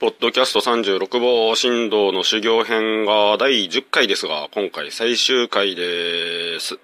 ポッドキャスト36号振動の修行編が第10回ですが、今回最終回です。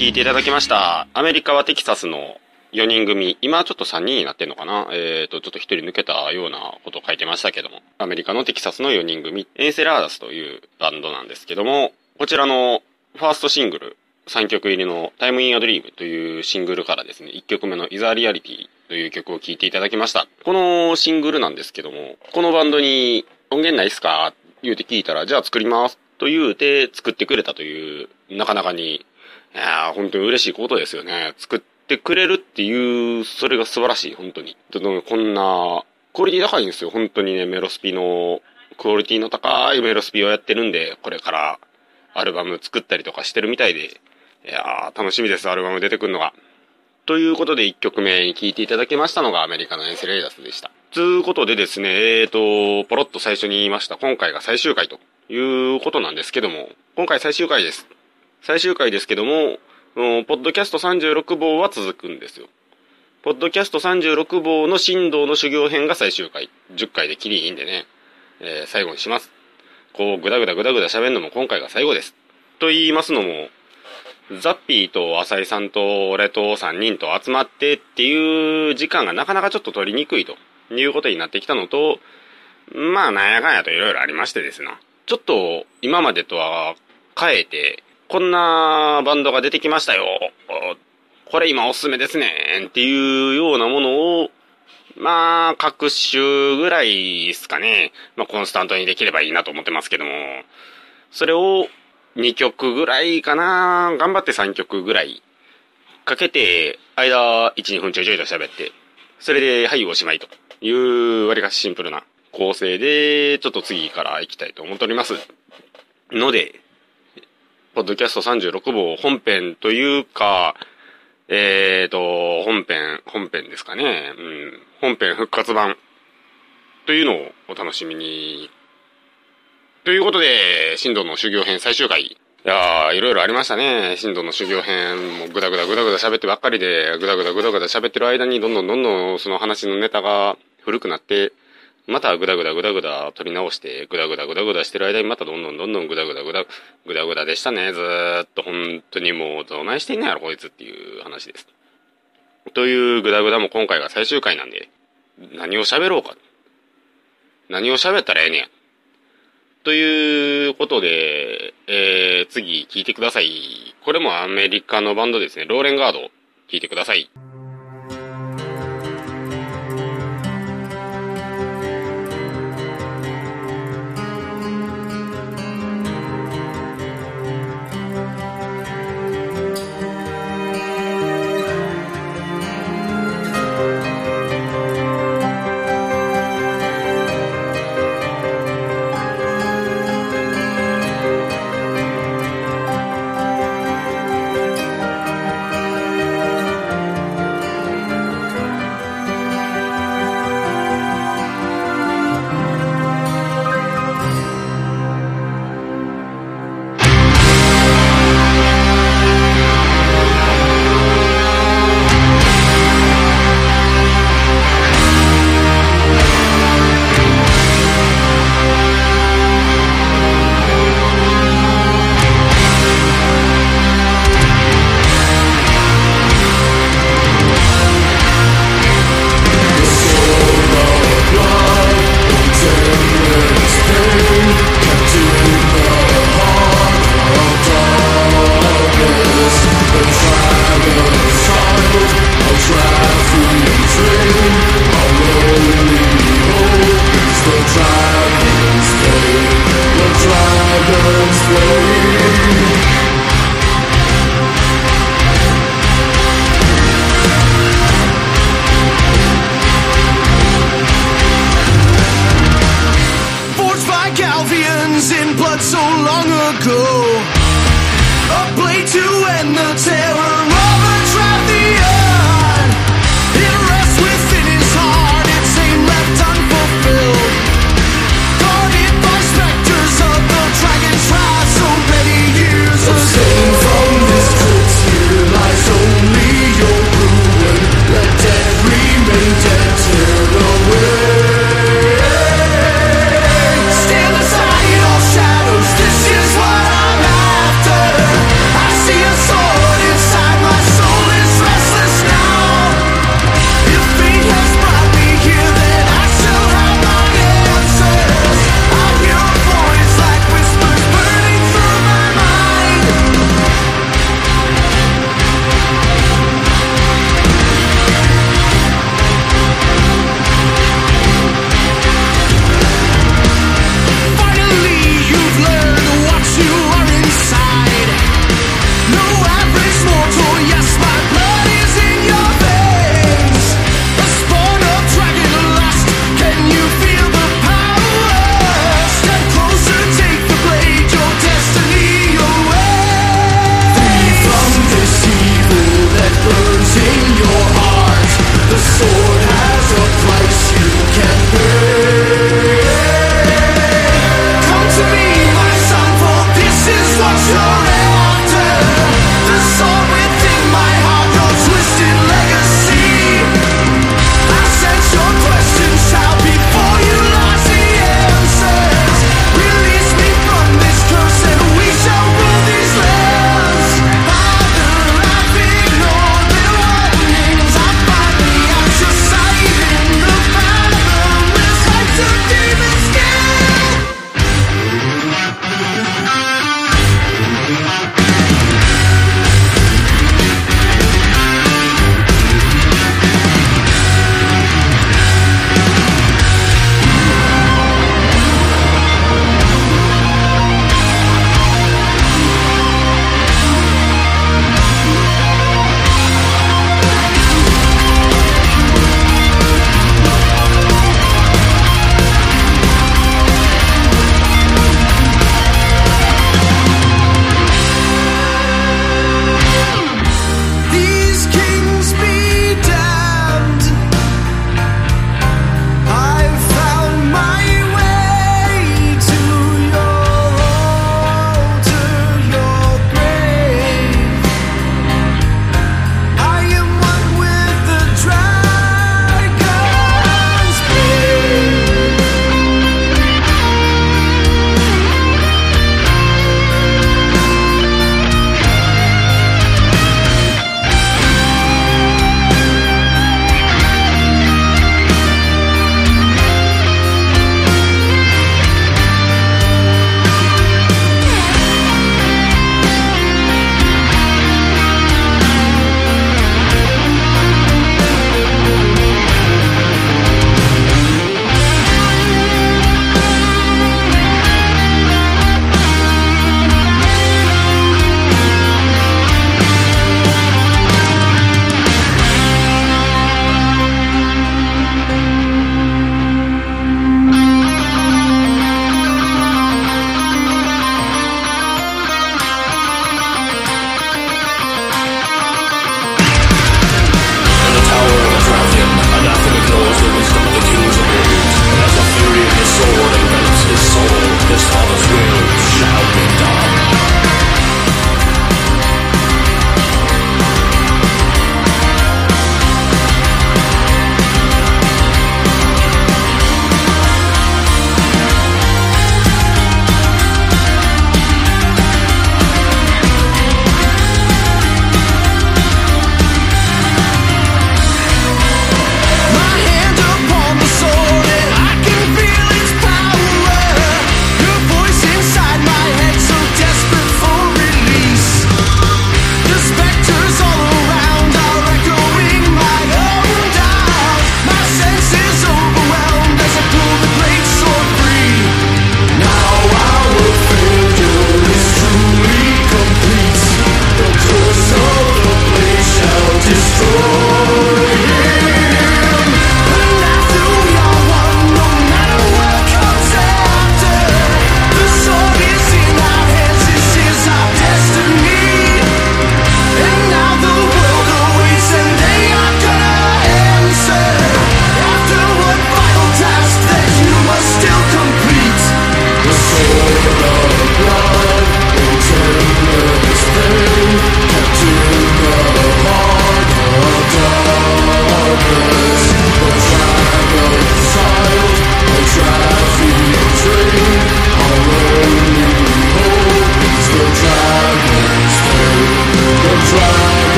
聴いていただきました。アメリカはテキサスの4人組、今ちょっと3人になってんのかな？えっ、ー、と、ちょっと1人抜けたようなことを書いてましたけども、アメリカのテキサスの4人組、エンセラーダスというバンドなんですけども、こちらのファーストシングル、3曲入りのタイムインアドリームというシングルからですね、1曲目のイザーリアリティという曲を聴いていただきました。このシングルなんですけども、このバンドに音源ないっすか？言うて聞いたら、じゃあ作ります。と言うて作ってくれたという、なかなかに、いや本当に嬉しいことですよね。作ってくれるっていう、それが素晴らしい、本当に。こんな、クオリティ高いんですよ、本当にね、メロスピの、クオリティの高いメロスピをやってるんで、これからアルバム作ったりとかしてるみたいで、いやー、楽しみです、アルバム出てくるのが。ということで1曲目に聴いていただきましたのがアメリカのエンセレイダスでした。つうことでですね、えーと、ポロッと最初に言いました、今回が最終回ということなんですけども、今回最終回です。最終回ですけども、ポッドキャスト36号は続くんですよ。ポッドキャスト36号の振動の修行編が最終回。10回で切りいいんでね、えー、最後にします。こう、ぐだぐだぐだぐだ喋るのも今回が最後です。と言いますのも、ザッピーと浅井さんと俺と3人と集まってっていう時間がなかなかちょっと取りにくいということになってきたのと、まあ、なんやかんやといろいろありましてですな。ちょっと今までとは変えて、こんなバンドが出てきましたよ。これ今おすすめですね。っていうようなものを、まあ、各週ぐらいですかね。まあ、コンスタントにできればいいなと思ってますけども、それを2曲ぐらいかな。頑張って3曲ぐらいかけて、間1、2分ちょいちょいと喋って、それで、はい、おしまいという割かしシンプルな構成で、ちょっと次から行きたいと思っております。ので、ポッドキャスト36号本編というか、えーと、本編、本編ですかね。うん。本編復活版というのをお楽しみに。ということで、新藤の修行編最終回。いやー、いろいろありましたね。新藤の修行編、もうぐだぐだぐだぐだ喋ってばっかりで、ぐだぐだぐだぐだ喋ってる間に、どんどんどんどんその話のネタが古くなって、またぐだぐだぐだぐだ取り直して、ぐだぐだぐだぐだしてる間にまたどんどんどんどんぐだぐだぐだ、ぐだぐだでしたね。ずーっと本当にもうどないしてんねやろこいつっていう話です。というぐだぐだも今回が最終回なんで、何を喋ろうか。何を喋ったらええねや。ということで、えー、次聞いてください。これもアメリカのバンドですね。ローレンガード聞いてください。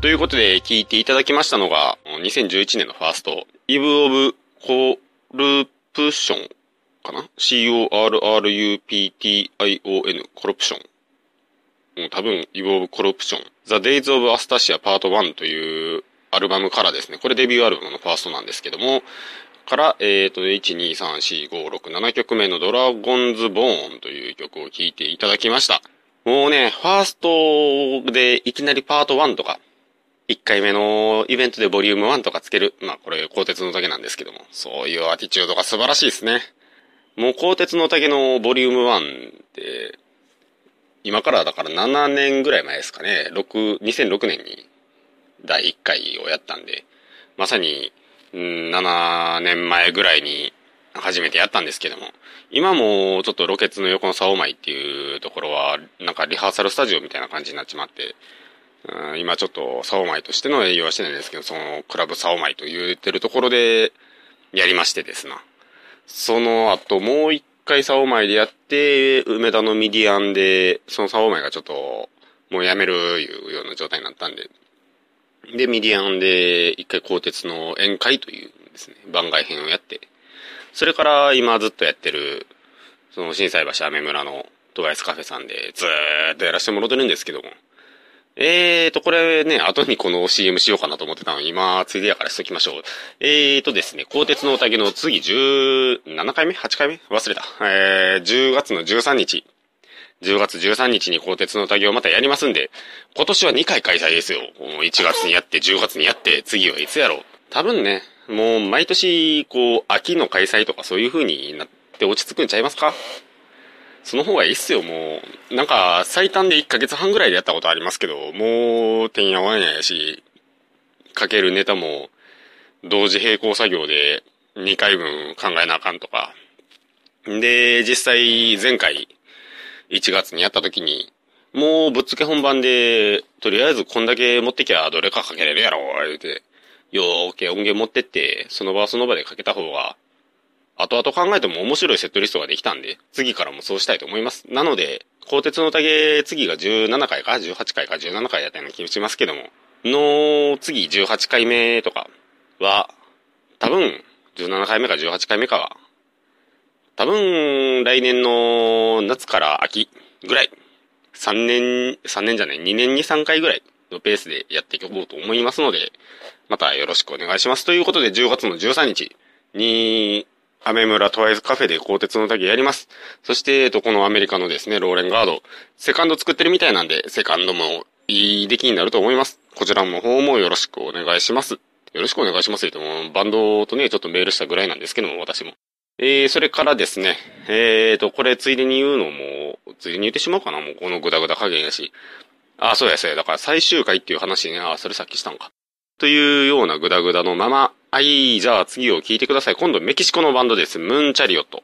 ということで聞いていただきましたのが、2011年のファースト、イブ・オブ・コルプションかな ?C-O-R-R-U-P-T-I-O-N、コルプション。多分、イブ・オブ・コルプション。The Days of Astasia Part 1というアルバムからですね、これデビューアルバムのファーストなんですけども、から、えっ、ー、と、1、2、3、4、5、6、7曲目のドラゴンズ・ボーンという曲を聴いていただきました。もうね、ファーストでいきなりパート1とか、1回目のイベントでボリューム1とかつける。まあこれ、鋼鉄の竹なんですけども、そういうアティチュードが素晴らしいですね。もう鋼鉄の竹のボリューム1って、今からだから7年ぐらい前ですかね、6、2006年に第1回をやったんで、まさに、7年前ぐらいに初めてやったんですけども、今もちょっとロケッツの横のサオマイっていうところは、なんかリハーサルスタジオみたいな感じになっちまって、今ちょっとサオマイとしての営業はしてないんですけど、そのクラブサオマイと言ってるところでやりましてですな。その後もう一回サオマイでやって、梅田のミディアンで、そのサオマイがちょっともうやめるいうような状態になったんで、で、ミディアンで一回鋼鉄の宴会というですね、番外編をやって、それから今ずっとやってる、その震災橋雨村のトガイスカフェさんでずーっとやらせてもらってるんですけども。えーと、これね、後にこの CM しようかなと思ってたの今、ついでやからしときましょう。えーとですね、鋼鉄の宴の次17回目 ?8 回目？忘れた。えー、10月の13日。10月13日に鋼鉄の宴をまたやりますんで、今年は2回開催ですよ。1月にやって、10月にやって、次はいつやろう。多分ね、もう毎年、こう、秋の開催とかそういう風になって落ち着くんちゃいますか？その方がいいっすよ、もう。なんか、最短で1ヶ月半ぐらいでやったことありますけど、もう、てんやわんややし、かけるネタも、同時並行作業で2回分考えなあかんとか。で、実際、前回、1月にやった時に、もうぶっつけ本番で、とりあえずこんだけ持ってきゃどれかかけれるやろ、言うて。よーけ音源持ってって、その場その場でかけた方が、後々考えても面白いセットリストができたんで、次からもそうしたいと思います。なので、鋼鉄の竹次が17回か18回か17回やったような気がしますけども、の次18回目とかは、多分17回目か18回目かは、多分来年の夏から秋ぐらい、3年、3年じゃない、2年に3回ぐらいのペースでやっていこうと思いますので、またよろしくお願いします。ということで、10月の13日に、アメ村トワイズカフェで鋼鉄の滝やります。そして、えっと、このアメリカのですね、ローレンガード、セカンド作ってるみたいなんで、セカンドもいい出来になると思います。こちらの方もよろしくお願いします。よろしくお願いしますとも、バンドとね、ちょっとメールしたぐらいなんですけども、私も。えー、それからですね、えーと、これついでに言うのも、ついでに言ってしまうかな、もうこのグダグダ加減やし。あ、そうやそうや、だから最終回っていう話ね、あ、それさっきしたんか。というようなグダグダのまま、はい、じゃあ次を聞いてください。今度メキシコのバンドです。ムーンチャリオット。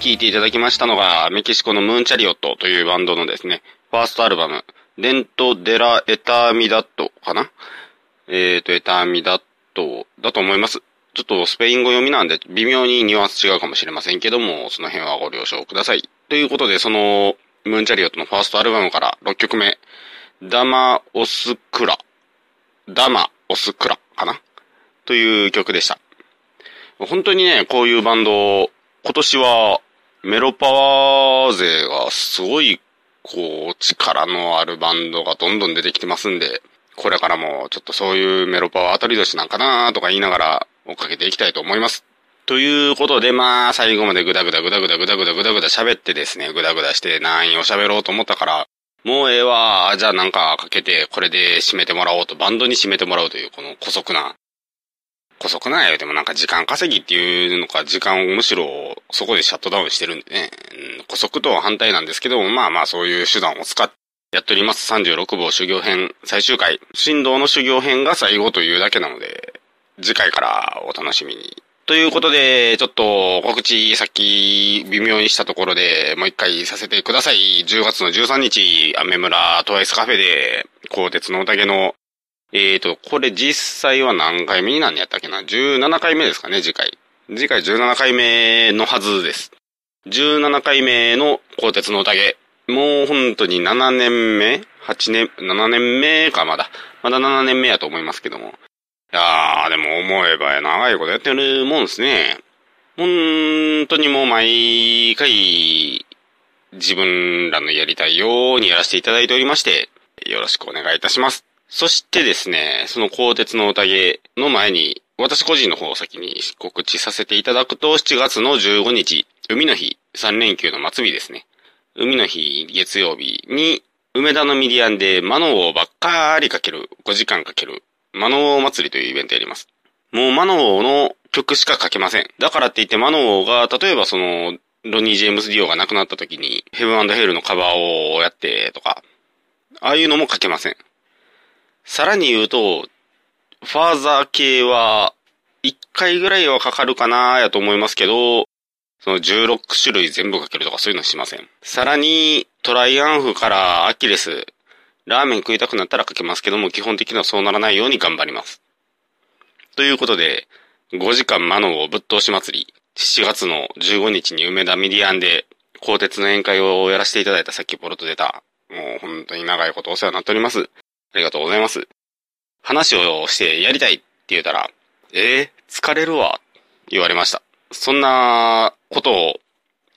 聴いていただきましたのが、メキシコのムーンチャリオットというバンドのですね、ファーストアルバム、デント・デラ・エターミダットかな？えっ、ー、と、エターミダットだと思います。ちょっとスペイン語読みなんで微妙にニュアンス違うかもしれませんけども、その辺はご了承ください。ということで、その、ムーンチャリオットのファーストアルバムから6曲目、ダマ・オス・クラ。ダマ・オス・クラかな？という曲でした。本当にね、こういうバンド、今年はメロパワー勢がすごい、こう、力のあるバンドがどんどん出てきてますんで、これからもちょっとそういうメロパワー当たり年なんかなとか言いながら追っかけていきたいと思います。ということで、まあ、最後までぐだぐだぐだぐだぐだぐだぐだぐだ喋ってですね、ぐだぐだして何位を喋ろうと思ったから、もうええわ、じゃあなんかかけて、これで締めてもらおうと、バンドに締めてもらうという、この古速な、古速なんやよ。でもなんか時間稼ぎっていうのか、時間をむしろそこでシャットダウンしてるんでね、うん、古速とは反対なんですけど、まあまあそういう手段を使ってやっております。36号修行編最終回。振動の修行編が最後というだけなので、次回からお楽しみに。ということで、ちょっと告知さっき微妙にしたところでもう一回させてください。10月の13日、アメ村トワイスカフェで、鋼鉄の宴の、えーと、これ実際は何回目になんやったっけな ?17 回目ですかね、次回。次回17回目のはずです。17回目の鋼鉄の宴。もう本当に7年目 ?8 年、7年目かまだ。まだ7年目やと思いますけども。いやー、でも思えば長いことやってるもんですね。本当にもう毎回、自分らのやりたいようにやらせていただいておりまして、よろしくお願いいたします。そしてですね、その鋼鉄の宴の前に、私個人の方を先に告知させていただくと、7月の15日、海の日、3連休の末日ですね。海の日、月曜日に、梅田のミディアンでマノをばっかりかける、5時間かけるマノー祭りというイベントやります。もうマノーの曲しか書けません。だからって言ってマノーが、例えばその、ロニー・ジェームス・ディオが亡くなった時に、ヘブンヘルのカバーをやってとか、ああいうのも書けません。さらに言うと、ファーザー系は、1回ぐらいはかかるかなやと思いますけど、その16種類全部書けるとかそういうのしません。さらに、トライアンフからアキレス、ラーメン食いたくなったらかけますけども、基本的にはそうならないように頑張ります。ということで、5時間マノをぶっ通し祭り、7月の15日に梅田ミディアンで、鋼鉄の宴会をやらせていただいたさっきポロと出た、もう本当に長いことお世話になっております。ありがとうございます。話をしてやりたいって言うたら、えー、疲れるわ、言われました。そんなことを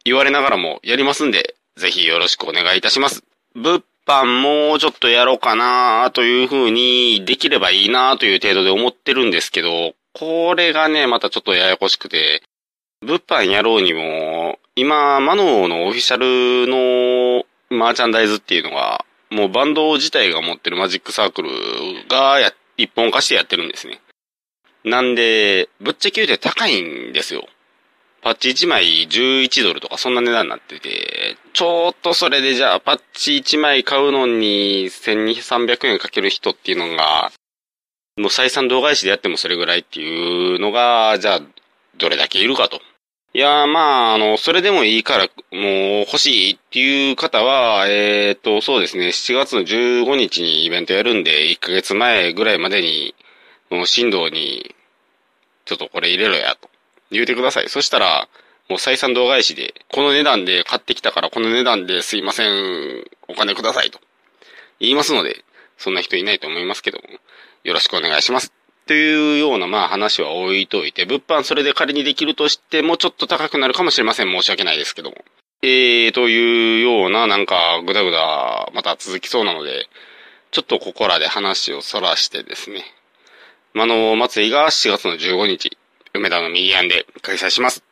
言われながらもやりますんで、ぜひよろしくお願いいたします。物版もうちょっとやろうかなという風にできればいいなという程度で思ってるんですけど、これがね、またちょっとややこしくて、物販やろうにも、今、マノーのオフィシャルのマーチャンダイズっていうのが、もうバンド自体が持ってるマジックサークルがや、一本化してやってるんですね。なんで、ぶっちゃけ言うて高いんですよ。パッチ1枚11ドルとかそんな値段になってて、ちょっとそれでじゃあパッチ1枚買うのに1200、300円かける人っていうのが、もう採算動返しでやってもそれぐらいっていうのが、じゃあどれだけいるかと。いやまあ、あの、それでもいいから、もう欲しいっていう方は、えっ、ー、と、そうですね、7月の15日にイベントやるんで、1ヶ月前ぐらいまでに、もう振動に、ちょっとこれ入れろや、と。言うてください。そしたら、もう採算動返しで、この値段で買ってきたからこの値段ですいません、お金くださいと言いますので、そんな人いないと思いますけども、よろしくお願いします。というようなまあ話は置いといて、物販それで仮にできるとしてもちょっと高くなるかもしれません。申し訳ないですけども。えー、というようななんかぐだぐだまた続きそうなので、ちょっとここらで話をそらしてですね。まの祭りが7月の15日、梅田の右案で開催します。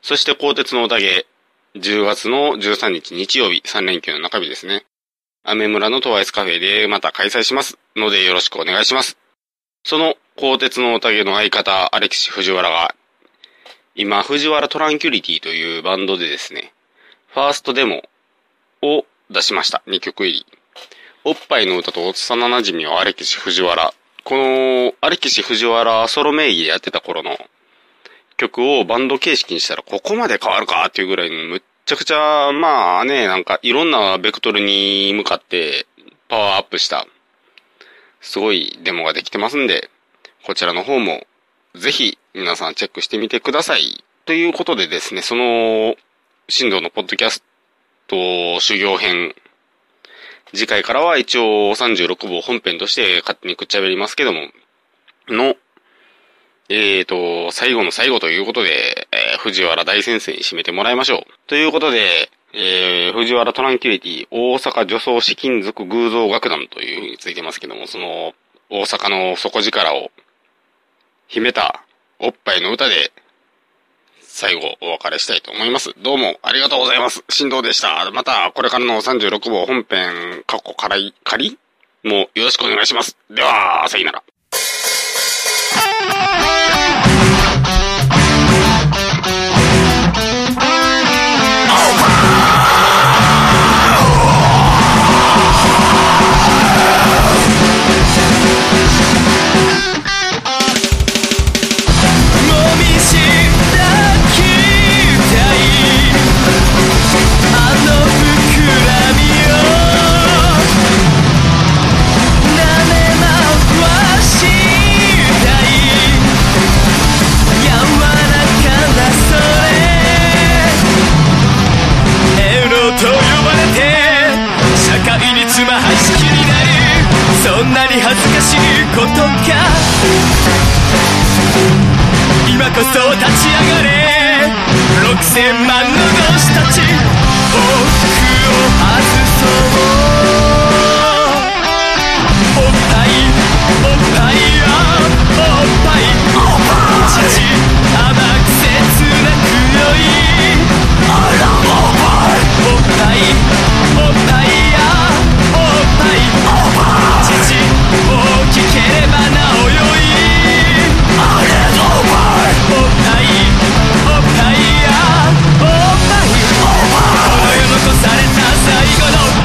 そして鋼鉄のおたげ、10月の13日日曜日、3連休の中日ですね。アメ村のトワイスカフェでまた開催しますのでよろしくお願いします。その鋼鉄のおたげの相方、アレキシ藤原が、今、藤原トランキュリティというバンドでですね、ファーストデモを出しました。2曲入り。おっぱいの歌と幼馴染をアレキシ藤原。この、アレキシ藤原ソロ名義でやってた頃の曲をバンド形式にしたらここまで変わるか？っていうぐらいむっちゃくちゃ、まあね、なんかいろんなベクトルに向かってパワーアップした、すごいデモができてますんで、こちらの方もぜひ皆さんチェックしてみてください。ということでですね、その、振動のポッドキャスト修行編、次回からは一応36号本編として勝手にくっちゃべりますけども、の、えーと、最後の最後ということで、えー、藤原大先生に締めてもらいましょう。ということで、えー、藤原トランキュリティ大阪女装士金属偶像楽団というふうについてますけども、その、大阪の底力を秘めたおっぱいの歌で、最後お別れしたいと思います。どうもありがとうございます。振動でした。また、これからの36号本編、過去からい、仮？もよろしくお願いします。では、さよなら。恥ずかしいことか。今こそ立ち上がれ。6000万の同志たち。僕を外そうおっぱいおっぱいあおっぱい。おっぱい父甘く切なくよいおっぱい。おっぱい。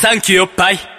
サンキューおっぱい